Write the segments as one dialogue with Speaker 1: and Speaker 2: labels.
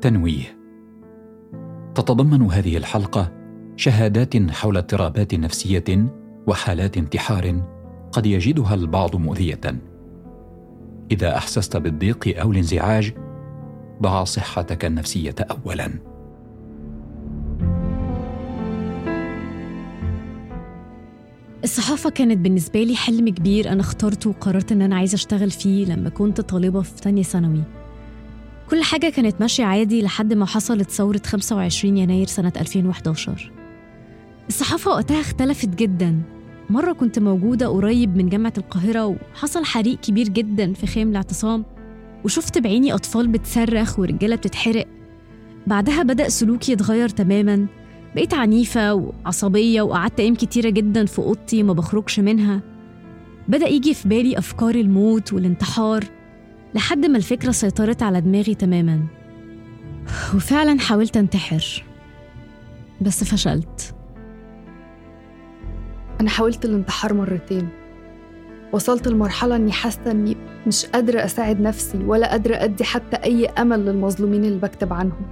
Speaker 1: تنويه تتضمن هذه الحلقة شهادات حول اضطرابات نفسية وحالات انتحار قد يجدها البعض مؤذية. إذا أحسست بالضيق أو الانزعاج ضع صحتك النفسية اولا.
Speaker 2: الصحافة كانت بالنسبة لي حلم كبير. أنا اخترته وقررت إن أنا عايزة أشتغل فيه لما كنت طالبة في تانية ثانوي. كل حاجة كانت ماشية عادي لحد ما حصلت ثورة 25 يناير سنة 2011 الصحافة وقتها اختلفت جدا. مرة كنت موجودة قريب من جامعة القاهرة وحصل حريق كبير جدا في خيم الاعتصام وشفت بعيني أطفال بتصرخ ورجالة بتتحرق. بعدها بدأ سلوكي يتغير تماما. بقيت عنيفة وعصبية وقعدت أيام كتيرة جدا في أوضتي ما بخرجش منها. بدأ يجي في بالي أفكار الموت والانتحار. لحد ما الفكرة سيطرت على دماغي تماما. وفعلا حاولت انتحر بس فشلت.
Speaker 3: أنا حاولت الانتحار مرتين. وصلت لمرحلة إني حاسة إني مش قادرة أساعد نفسي ولا قادرة أدي حتى أي أمل للمظلومين اللي بكتب عنهم.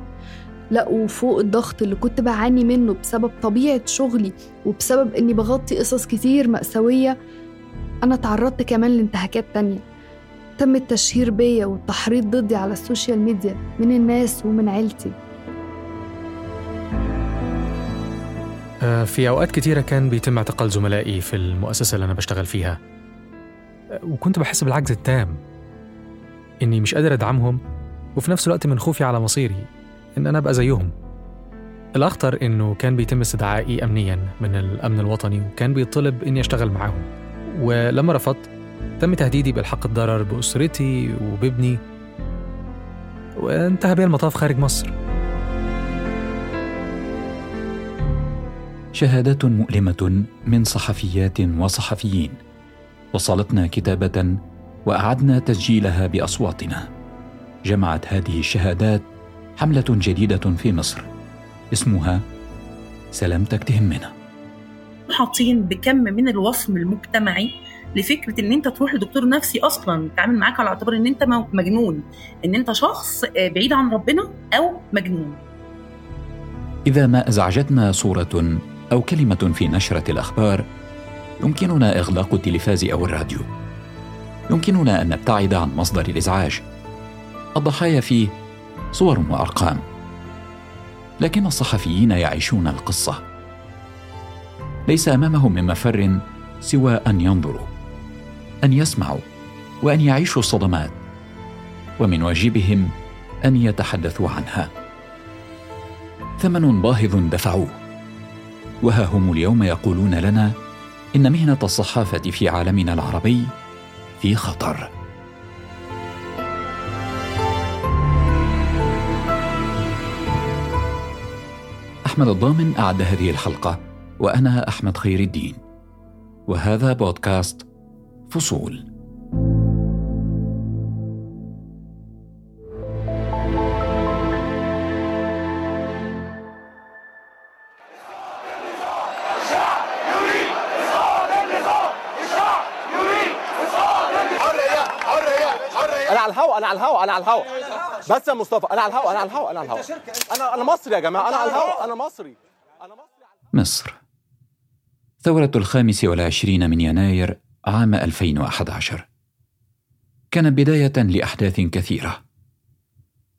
Speaker 3: لا وفوق الضغط اللي كنت بعاني منه بسبب طبيعة شغلي وبسبب إني بغطي قصص كتير مأساوية أنا تعرضت كمان لانتهاكات تانية. تم التشهير بيا والتحريض ضدي على ال social media من الناس ومن عيلتي.
Speaker 4: آه، في أوقات كتيرة كان بيتم اعتقال زملائي في المؤسسة اللي أنا بشتغل فيها. آه، وكنت بحس بالعجز التام. إني مش قادر أدعمهم وفي نفس الوقت من خوفي على مصيري إن أنا أبقى زيهم. الأخطر إنه كان بيتم استدعائي أمنيا من الأمن الوطني وكان بيطلب إني أشتغل معاهم. ولما رفضت تم تهديدي بالحق الضرر بأسرتي وبابني وانتهى بي المطاف خارج مصر.
Speaker 1: شهادات مؤلمة من صحفيات وصحفيين. وصلتنا كتابة وأعدنا تسجيلها بأصواتنا. جمعت هذه الشهادات حملة جديدة في مصر. اسمها سلامتك تهمنا.
Speaker 5: حاطين بكم من الوصم المجتمعي لفكرة إن أنت تروح لدكتور نفسي أصلا يتعامل معاك على اعتبار إن أنت مجنون. إن أنت شخص بعيد عن ربنا أو مجنون.
Speaker 1: إذا ما أزعجتنا صورة أو كلمة في نشرة الأخبار يمكننا إغلاق التلفاز أو الراديو. يمكننا أن نبتعد عن مصدر الإزعاج. الضحايا فيه صور وأرقام. لكن الصحفيين يعيشون القصة. ليس أمامهم من مفر سوى أن ينظروا. أن يسمعوا وأن يعيشوا الصدمات ومن واجبهم أن يتحدثوا عنها. ثمن باهظ دفعوه. وها هم اليوم يقولون لنا إن مهنة الصحافة في عالمنا العربي في خطر. أحمد الضامن أعد هذه الحلقة وأنا أحمد خير الدين. وهذا بودكاست فصول.
Speaker 6: أنا على الهوا أنا على الهوا أنا على الهوا. بس يا مصطفى أنا على الهوا أنا على الهوا أنا على الهوا. أنا أنا مصري يا جماعة أنا على الهوا أنا مصري. أنا مصري
Speaker 1: مصر. ثورة الخامس والعشرين من يناير عام 2011 كانت بداية لأحداث كثيرة.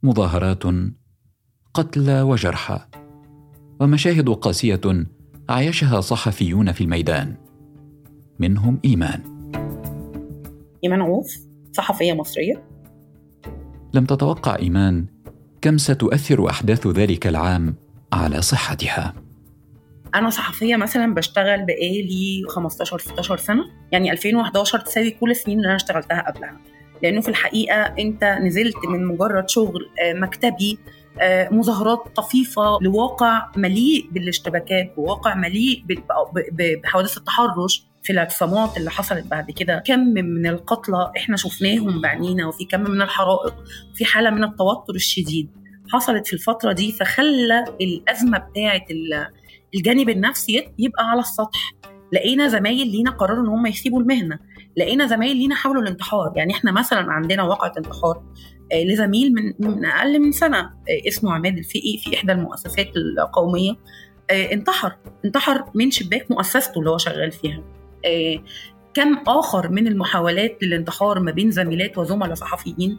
Speaker 1: مظاهرات قتلى وجرحى ومشاهد قاسية عايشها صحفيون في الميدان. منهم إيمان.
Speaker 5: إيمان عوف صحفية مصرية.
Speaker 1: لم تتوقع إيمان كم ستؤثر أحداث ذلك العام على صحتها.
Speaker 5: أنا صحفية مثلا بشتغل بقالي 15 16 سنة. يعني 2011 تساوي كل السنين اللي أنا اشتغلتها قبلها. لأنه في الحقيقة أنت نزلت من مجرد شغل آه، مكتبي آه، مظاهرات طفيفة لواقع مليء بالاشتباكات وواقع مليء بحوادث التحرش في الاعتصامات اللي حصلت بعد كده. كم من القتلى إحنا شفناهم بعينينا وفي كم من الحرائق في حالة من التوتر الشديد حصلت في الفترة دي فخلى الأزمة بتاعة ال- الجانب النفسي يبقى على السطح. لقينا زمايل لينا قرروا إن هم يسيبوا المهنة. لقينا زمايل لينا حاولوا الانتحار. يعني إحنا مثلا عندنا واقعة انتحار آه، لزميل من من أقل من سنة آه، اسمه عماد الفقي في إحدى المؤسسات القومية آه، انتحر. انتحر من شباك مؤسسته اللي هو شغال فيها. كم آخر من المحاولات للانتحار ما بين زميلات وزملاء صحفيين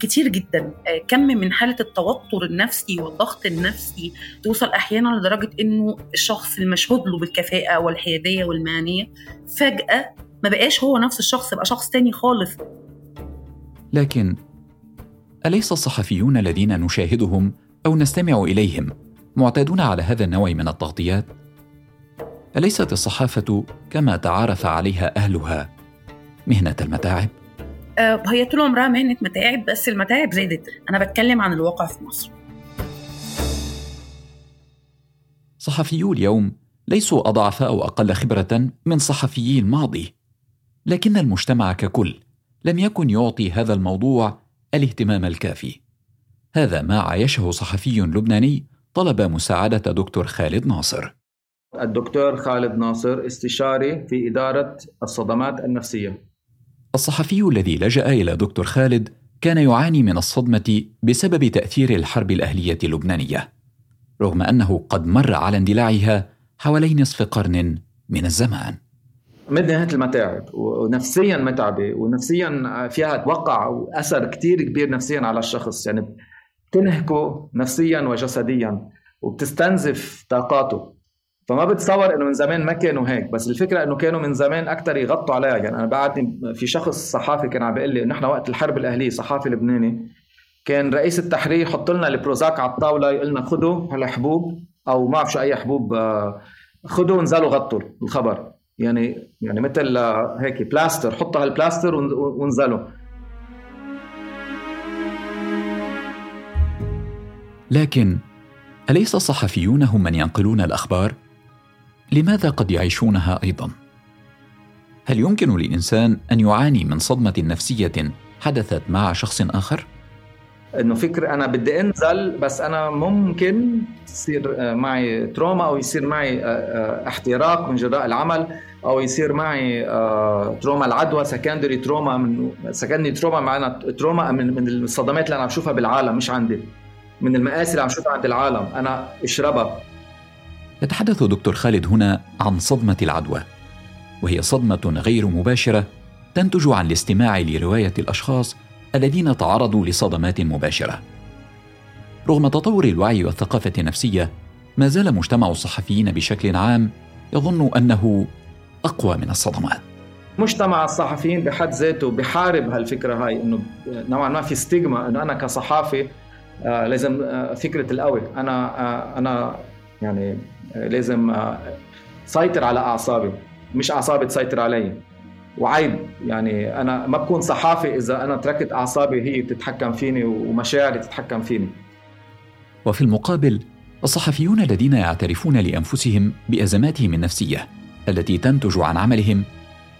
Speaker 5: كتير جدا. كم من حالة التوتر النفسي والضغط النفسي توصل أحيانا لدرجة إنه الشخص المشهود له بالكفاءة والحيادية والمهنية فجأة ما بقاش هو نفس الشخص بقى شخص تاني خالص.
Speaker 1: لكن أليس الصحفيون الذين نشاهدهم أو نستمع إليهم معتادون على هذا النوع من التغطيات؟ أليست الصحافة كما تعارف عليها أهلها مهنة المتاعب؟
Speaker 5: آه، هي طول عمرها مهنة متاعب بس المتاعب زادت. أنا بتكلم عن الواقع في مصر.
Speaker 1: صحفيو اليوم ليسوا اضعف أو أقل خبرة من صحفيي الماضي لكن المجتمع ككل لم يكن يعطي هذا الموضوع الاهتمام الكافي. هذا ما عايشه صحفي لبناني طلب مساعدة دكتور خالد ناصر.
Speaker 7: الدكتور خالد ناصر استشاري في إدارة الصدمات النفسية.
Speaker 1: الصحفي الذي لجأ إلى دكتور خالد كان يعاني من الصدمة بسبب تأثير الحرب الأهلية اللبنانية رغم أنه قد مر على اندلاعها حوالي نصف قرن من الزمان.
Speaker 7: مهنة المتاعب ونفسيا متعبة ونفسيا فيها توقع أثر كتير كبير نفسيا على الشخص. يعني بتنهكه نفسيا وجسديا وبتستنزف طاقاته. فما بتصور إنه من زمان ما كانوا هيك بس الفكرة إنه كانوا من زمان أكثر يغطوا عليها. يعني أنا بعدني في شخص صحافي كان عم بيقول لي نحن وقت الحرب الأهلية صحافي لبناني كان رئيس التحرير يحط لنا البروزاك على الطاولة يقول لنا خذوا هالحبوب أو ما بعرف شو أي حبوب آه، خذوا وانزلوا غطوا الخبر. يعني يعني مثل هيك بلاستر حطوا هالبلاستر وانزلوا.
Speaker 1: لكن أليس الصحفيون هم من ينقلون الأخبار؟ لماذا قد يعيشونها أيضا؟ هل يمكن للإنسان أن يعاني من صدمة نفسية حدثت مع شخص آخر؟
Speaker 7: إنه فكر أنا بدي أنزل بس أنا ممكن تصير آه، معي trauma أو يصير معي آه، آه، احتراق من جراء العمل أو يصير معي trauma العدوى secondary trauma من secondary trauma معنا تروما من من الصدمات اللي أنا عم بشوفها بالعالم مش عندي من المآسي اللي عم شوفها عند العالم. أنا اشربها.
Speaker 1: يتحدث دكتور خالد هنا عن صدمة العدوى وهي صدمة غير مباشرة تنتج عن الاستماع لرواية الأشخاص الذين تعرضوا لصدمات مباشرة. رغم تطور الوعي والثقافة النفسية ما زال مجتمع الصحفيين بشكل عام يظن أنه أقوى من الصدمات.
Speaker 7: مجتمع الصحفيين بحد ذاته بحارب هالفكرة هاي إنه نوعا ما في ستيغما إنه أنا كصحافي آه، لازم آه، فكرة القوي أنا آه، أنا يعني لازم سيطر على أعصابي مش أعصابي تسيطر علي. وعيب يعني أنا ما بكون صحافي إذا أنا تركت أعصابي هي تتحكم فيني ومشاعري تتحكم فيني.
Speaker 1: وفي المقابل الصحفيون الذين يعترفون لأنفسهم بأزماتهم النفسية التي تنتج عن عملهم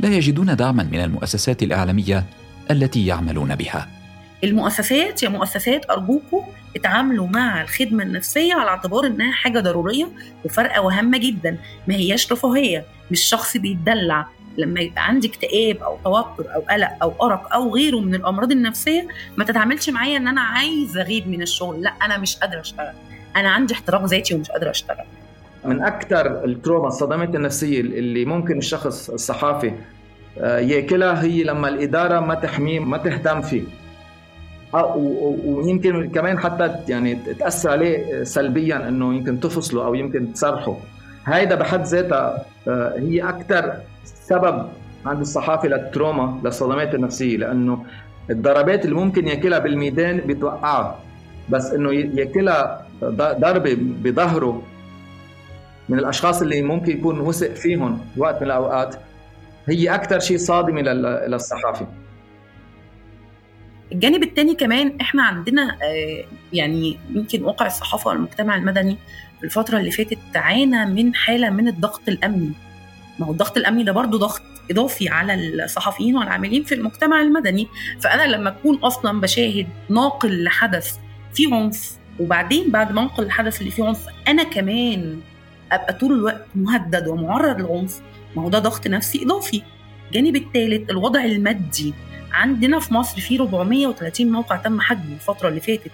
Speaker 1: لا يجدون دعما من المؤسسات الإعلامية التي يعملون بها.
Speaker 5: المؤسسات يا مؤسسات أرجوكوا اتعاملوا مع الخدمة النفسية على اعتبار إنها حاجة ضرورية وفارقة وهامة جدا ما هياش رفاهية مش شخص بيتدلع. لما يبقى عندي اكتئاب أو توتر أو قلق أو أرق أو غيره من الأمراض النفسية ما تتعاملش معايا إن أنا عايزة أغيب من الشغل لا أنا مش قادرة أشتغل. أنا عندي احتراق ذاتي ومش قادرة أشتغل.
Speaker 7: من أكثر التروما الصدمات النفسية اللي ممكن الشخص الصحافي آه، ياكلها هي لما الإدارة ما تحميه ما تهتم فيه. ويمكن كمان حتى يعني تأثر عليه سلبيا إنه يمكن تفصله أو يمكن تسرحه هيدا بحد ذاتها آه، هي أكثر سبب عند الصحافة للتروما للصدمات النفسية لأنه الضربات اللي ممكن يأكلها بالميدان بتوقعها بس إنه يأكلها ضربة بظهره من الأشخاص اللي ممكن يكون وثق فيهم وقت من الأوقات هي أكثر شيء صادمه للصحافي
Speaker 5: الجانب الثاني كمان إحنا عندنا آه، يعني يمكن واقع الصحافة والمجتمع المدني في الفترة اللي فاتت تعانى من حالة من الضغط الأمني. ما هو الضغط الأمني ده برضه ضغط إضافي على الصحفيين والعاملين في المجتمع المدني. فأنا لما أكون أصلا بشاهد ناقل لحدث فيه عنف وبعدين بعد ما أنقل الحدث اللي فيه عنف أنا كمان أبقى طول الوقت مهدد ومعرض للعنف ما هو ده ضغط نفسي إضافي. الجانب الثالث الوضع المادي. عندنا في مصر في 430 موقع تم حجمه الفترة اللي فاتت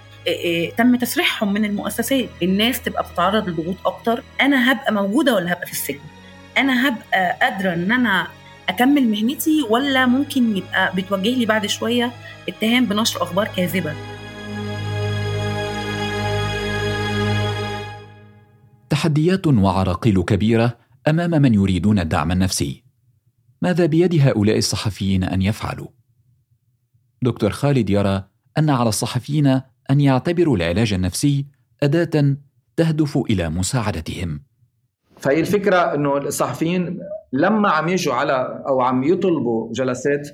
Speaker 5: تم تسريحهم من المؤسسات. الناس تبقى بتتعرض لضغوط أكتر. أنا هبقى موجودة ولا هبقى في السجن؟ أنا هبقى قادرة إن أنا أكمل مهنتي ولا ممكن يبقى بتوجه لي بعد شوية اتهام بنشر أخبار كاذبة؟
Speaker 1: تحديات وعراقيل كبيرة أمام من يريدون الدعم النفسي. ماذا بيد هؤلاء الصحفيين أن يفعلوا؟ دكتور خالد يرى أن على الصحفيين أن يعتبروا العلاج النفسي أداة تهدف إلى مساعدتهم.
Speaker 7: فهي الفكرة إنه الصحفيين لما عم يجوا على أو عم يطلبوا جلسات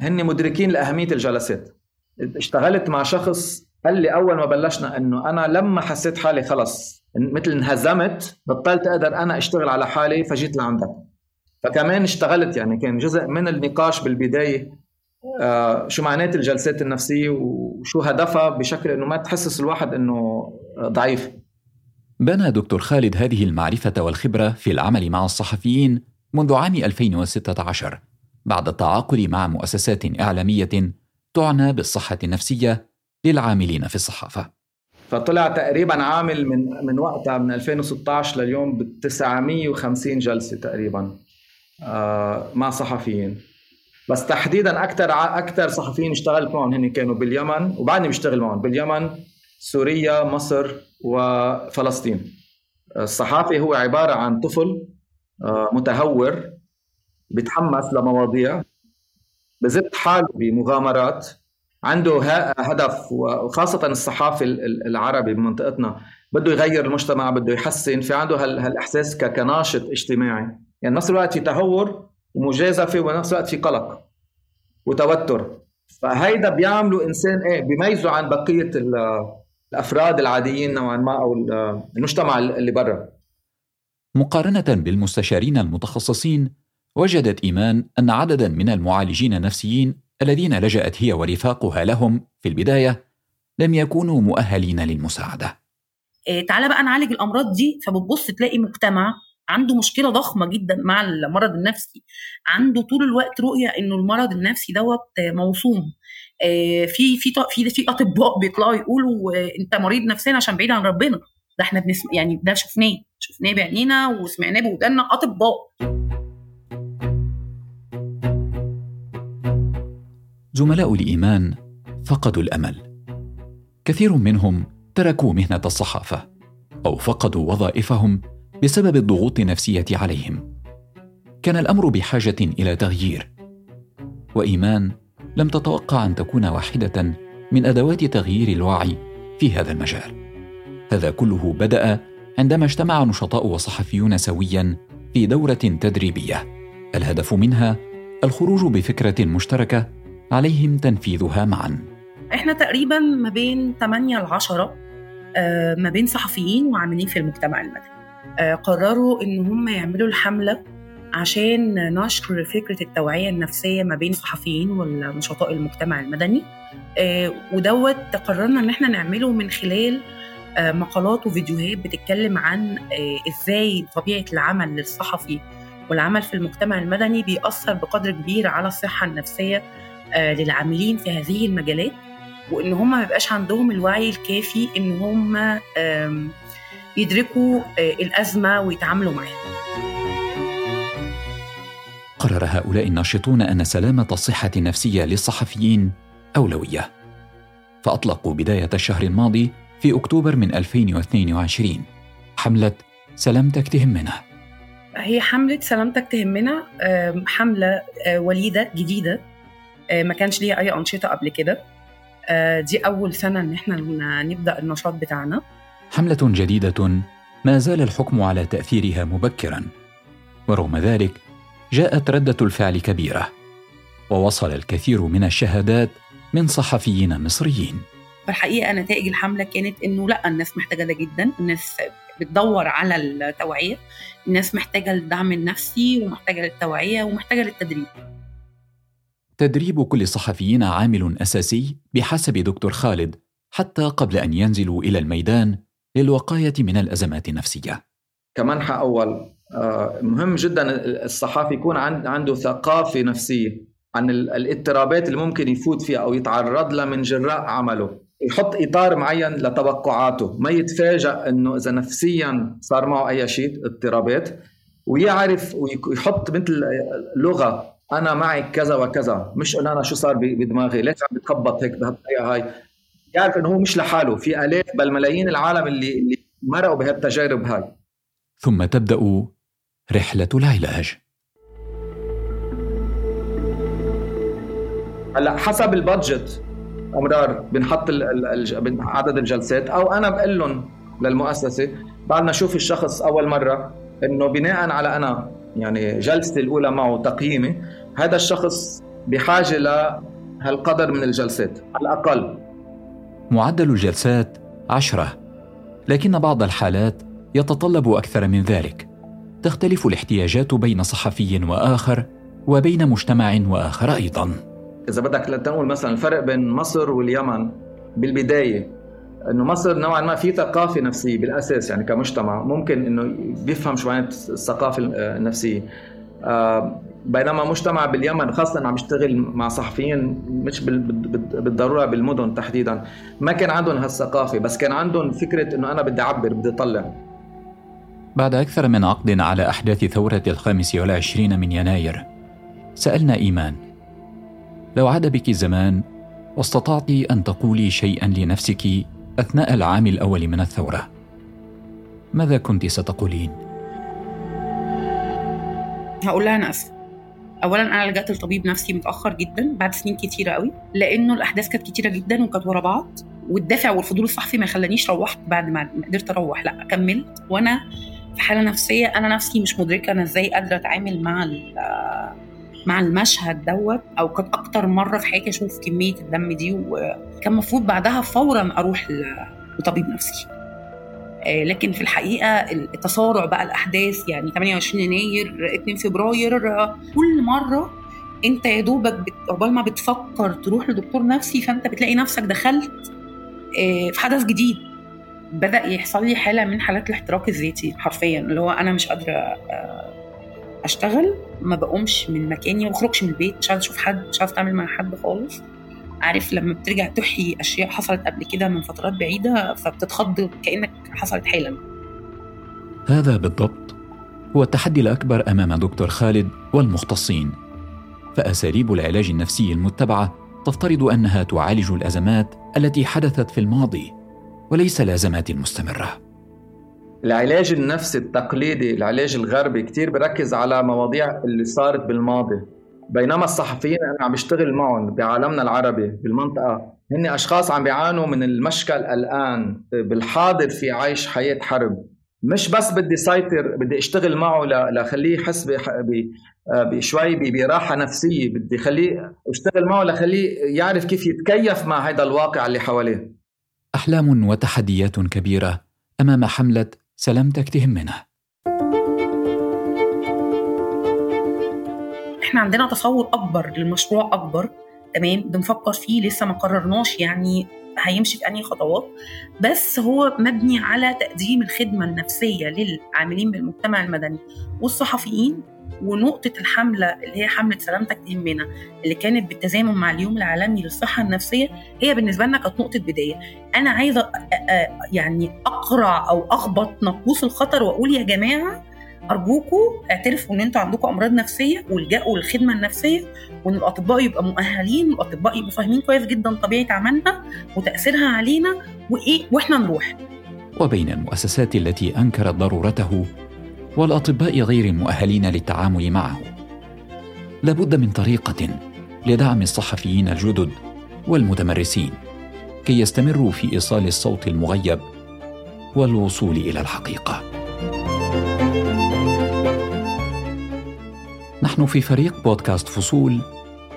Speaker 7: هن مدركين لأهمية الجلسات. اشتغلت مع شخص قال لي أول ما بلشنا إنه أنا لما حسيت حالي خلص مثل انهزمت بطلت أقدر أنا أشتغل على حالي فجيت لعندك. فكمان اشتغلت يعني كان جزء من النقاش بالبداية آه شو معنات الجلسات النفسية وشو هدفها بشكل إنه ما تحسس الواحد إنه ضعيف.
Speaker 1: بنى دكتور خالد هذه المعرفة والخبرة في العمل مع الصحفيين منذ عام 2016 بعد التعاقد مع مؤسسات إعلامية تعنى بالصحة النفسية للعاملين في الصحافة.
Speaker 7: فطلع تقريبا عامل من من وقتها من 2016 لليوم ب 950 جلسة تقريبا آه، مع صحفيين. بس تحديدا أكثر أكثر صحفيين اشتغلت معهم هن كانوا باليمن وبعدني بشتغل معهم باليمن سوريا مصر وفلسطين. الصحافي هو عبارة عن طفل آه، متهور بيتحمس لمواضيع بزت حاله بمغامرات عنده هدف وخاصة الصحافي العربي بمنطقتنا بده يغير المجتمع بده يحسن في عنده هالإحساس كناشط اجتماعي. يعني نفس الوقت في تهور ومجازفة ونفس الوقت في قلق وتوتر. فهيدا بيعملوا إنسان إيه بيميزه عن بقية الأفراد العاديين نوعا ما أو المجتمع اللي برا.
Speaker 1: مقارنة بالمستشارين المتخصصين وجدت إيمان أن عددا من المعالجين النفسيين الذين لجأت هي ورفاقها لهم في البداية لم يكونوا مؤهلين للمساعدة.
Speaker 5: إيه تعالى بقى نعالج الأمراض دي فبتبص تلاقي مجتمع عنده مشكلة ضخمة جدا مع المرض النفسي. عنده طول الوقت رؤية إنه المرض النفسي دوت موصوم آه، في في في في أطباء بيطلعوا يقولوا أنت مريض نفسيا عشان بعيد عن ربنا. ده إحنا بنسمع يعني ده شفناه. شفناه بعينينا وسمعناه بودانا أطباء.
Speaker 1: زملاء الإيمان فقدوا الأمل. كثير منهم تركوا مهنة الصحافة أو فقدوا وظائفهم بسبب الضغوط النفسية عليهم. كان الأمر بحاجة إلى تغيير. وإيمان لم تتوقع أن تكون واحدة من أدوات تغيير الوعي في هذا المجال. هذا كله بدأ عندما اجتمع نشطاء وصحفيون سويا في دورة تدريبية. الهدف منها الخروج بفكرة مشتركة عليهم تنفيذها معا.
Speaker 5: إحنا تقريبا ما بين 8 ل 10 آه، ما بين صحفيين وعاملين في المجتمع المدني. قرروا إن هم يعملوا الحملة عشان نشر فكرة التوعية النفسية ما بين الصحفيين ونشطاء المجتمع المدني. آه، ودوت قررنا إن إحنا نعمله من خلال آه، مقالات وفيديوهات بتتكلم عن إزاي طبيعة العمل للصحفي والعمل في المجتمع المدني بيأثر بقدر كبير على الصحة النفسية للعاملين في هذه المجالات. وإن هم ما يبقاش عندهم الوعي الكافي إن هم يدركوا آه، الأزمة ويتعاملوا معاها.
Speaker 1: قرر هؤلاء الناشطون أن سلامة الصحة النفسية للصحفيين أولوية. فأطلقوا بداية الشهر الماضي في أكتوبر من 2022 حملة سلامتك تهمنا.
Speaker 5: هي حملة سلامتك تهمنا حملة آه، وليدة جديدة آه، ما كانش ليها أي أنشطة قبل كده دي أول سنة إن إحنا نبدأ النشاط بتاعنا
Speaker 1: حملة جديدة ما زال الحكم على تأثيرها مبكرا. ورغم ذلك جاءت ردة الفعل كبيرة. ووصل الكثير من الشهادات من صحفيين مصريين.
Speaker 5: فالحقيقة نتائج الحملة كانت إنه لأ الناس محتاجة ده جدا. الناس بتدور على التوعية. الناس محتاجة الدعم النفسي ومحتاجة للتوعية ومحتاجة للتدريب.
Speaker 1: تدريب كل الصحفيين عامل أساسي بحسب دكتور خالد حتى قبل أن ينزلوا إلى الميدان للوقاية من الأزمات النفسيه
Speaker 7: كمنحى أول آه، مهم جدا الصحافي يكون عنده ثقافة نفسية عن الاضطرابات اللي ممكن يفوت فيها أو يتعرض لها من جراء عمله. يحط إطار معين لتوقعاته ما يتفاجأ إنه إذا نفسيا صار معه أي شيء اضطرابات ويعرف ويحط مثل لغة أنا معي كذا وكذا مش إنه أنا شو صار بدماغي ليش عم بتخبط هيك بهالطريقة هاي؟ يعرف إنه هو مش لحاله. في الاف بل ملايين العالم اللي اللي مرقوا بهالتجارب هاي.
Speaker 1: ثم تبدأ رحلة العلاج.
Speaker 7: هلأ حسب البادجت أمرار بنحط عدد الجلسات أو أنا بقول لهم للمؤسسة بعد ما أشوف الشخص أول مرة إنه بناء على أنا يعني جلستي الأولى معه تقييمي هذا الشخص بحاجة لهالقدر من الجلسات على الأقل.
Speaker 1: معدل الجلسات عشرة. لكن بعض الحالات يتطلب أكثر من ذلك. تختلف الاحتياجات بين صحفي وآخر وبين مجتمع وآخر أيضاً.
Speaker 7: إذا بدك لتنقول مثلا الفرق بين مصر واليمن بالبداية إنه مصر نوعا ما في ثقافة نفسية بالأساس يعني كمجتمع ممكن إنه بيفهم شو معنات الثقافة النفسية. آه، بينما مجتمع باليمن خاصة عم يشتغل مع صحفيين مش بالضرورة بالمدن تحديدا. ما كان عندهم هالثقافة بس كان عندهم فكرة إنه أنا بدي أعبر بدي أطلع.
Speaker 1: بعد أكثر من عقد على أحداث ثورة الخامس والعشرين من يناير سألنا إيمان. لو عاد بك الزمان واستطعت أن تقولي شيئا لنفسك أثناء العام الأول من الثورة. ماذا كنت ستقولين؟
Speaker 5: هقول لها أنا اسفه اولا أنا لجأت لطبيب نفسي متأخر جدا بعد سنين كتيرة قوي لأنه الأحداث كانت كتيرة جدا وكانت ورا بعض والدافع والفضول الصحفي ما خلانيش روحت بعد ما قدرت أروح لأ كملت. وأنا في حالة نفسية أنا نفسي مش مدركة أنا إزاي قادرة أتعامل مع مع المشهد دوت أو كانت أكتر مرة في حياتي أشوف كمية الدم دي وكان المفروض بعدها فورا أروح لطبيب نفسي. آه، لكن في الحقيقة التسارع بقى الأحداث يعني 28 يناير 2 فبراير كل مرة أنت يا دوبك عقبال ما بتفكر تروح لدكتور نفسي فأنت بتلاقي نفسك دخلت آه، في حدث جديد. بدأ يحصل لي حالة من حالات الاحتراق الذاتي حرفيا اللي هو أنا مش قادرة آه، أشتغل ما بقومش من مكاني ما بخرجش من البيت مش عايزة أشوف حد مش عايزة أتعامل مع حد خالص. عارف لما بترجع تحيي أشياء حصلت قبل كده من فترات بعيدة فبتتخض كأنك حصلت حالا
Speaker 1: هذا بالضبط هو التحدي الأكبر أمام دكتور خالد والمختصين. فأساليب العلاج النفسي المتبعة تفترض أنها تعالج الأزمات التي حدثت في الماضي وليس الازمات المستمره
Speaker 7: العلاج النفسي التقليدي العلاج الغربي كتير بركز على مواضيع اللي صارت بالماضي. بينما الصحفيين أنا عم بشتغل معهم بعالمنا العربي بالمنطقة هن أشخاص عم بيعانوا من المشكل الآن بالحاضر في عيش حياة حرب. مش بس بدي سيطر بدي أشتغل معه لخليه يحس بشوي براحة نفسية. بدي خليه أشتغل معه لخليه يعرف كيف يتكيف مع هذا الواقع اللي حواليه.
Speaker 1: أحلام وتحديات كبيرة أمام حملة سلامتك تهمنا
Speaker 5: إحنا عندنا تصور أكبر للمشروع أكبر تمام؟ بنفكر فيه لسه ما قررناش يعني هيمشي في أنهي خطوات بس هو مبني على تقديم الخدمة النفسية للعاملين بالمجتمع المدني والصحفيين ونقطة الحملة اللي هي حملة سلامتك تهمنا اللي كانت بالتزامن مع اليوم العالمي للصحة النفسية هي بالنسبة لنا كانت نقطة بداية. أنا عايزة يعني أقرع أو أخبط نقوص الخطر وأقول يا جماعة أرجوكم اعترفوا إن أنتوا عندكم أمراض نفسية والجأوا للخدمة النفسية وإن الأطباء يبقوا مؤهلين والأطباء يبقوا فاهمين كويس جدا طبيعة عملها وتأثيرها علينا وإيه وإحنا نروح.
Speaker 1: وبين المؤسسات التي أنكرت ضرورته والأطباء غير المؤهلين للتعامل معه. لابد من طريقة لدعم الصحفيين الجدد والمتمرسين كي يستمروا في إيصال الصوت المغيب والوصول إلى الحقيقة. نحن في فريق بودكاست فصول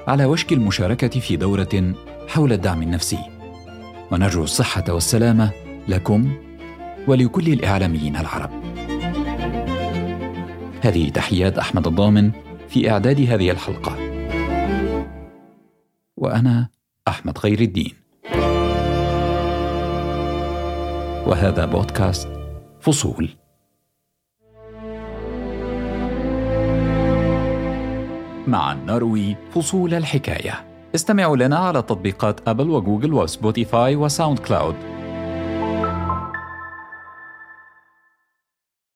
Speaker 1: على وشك المشاركة في دورة حول الدعم النفسي. ونرجو الصحة والسلامة لكم ولكل الإعلاميين العرب. هذه تحيات أحمد الضامن في إعداد هذه الحلقة. وأنا أحمد خير الدين. وهذا بودكاست فصول. معا نروي فصول الحكاية. استمعوا لنا على تطبيقات أبل وجوجل وسبوتيفاي وساوند كلاود.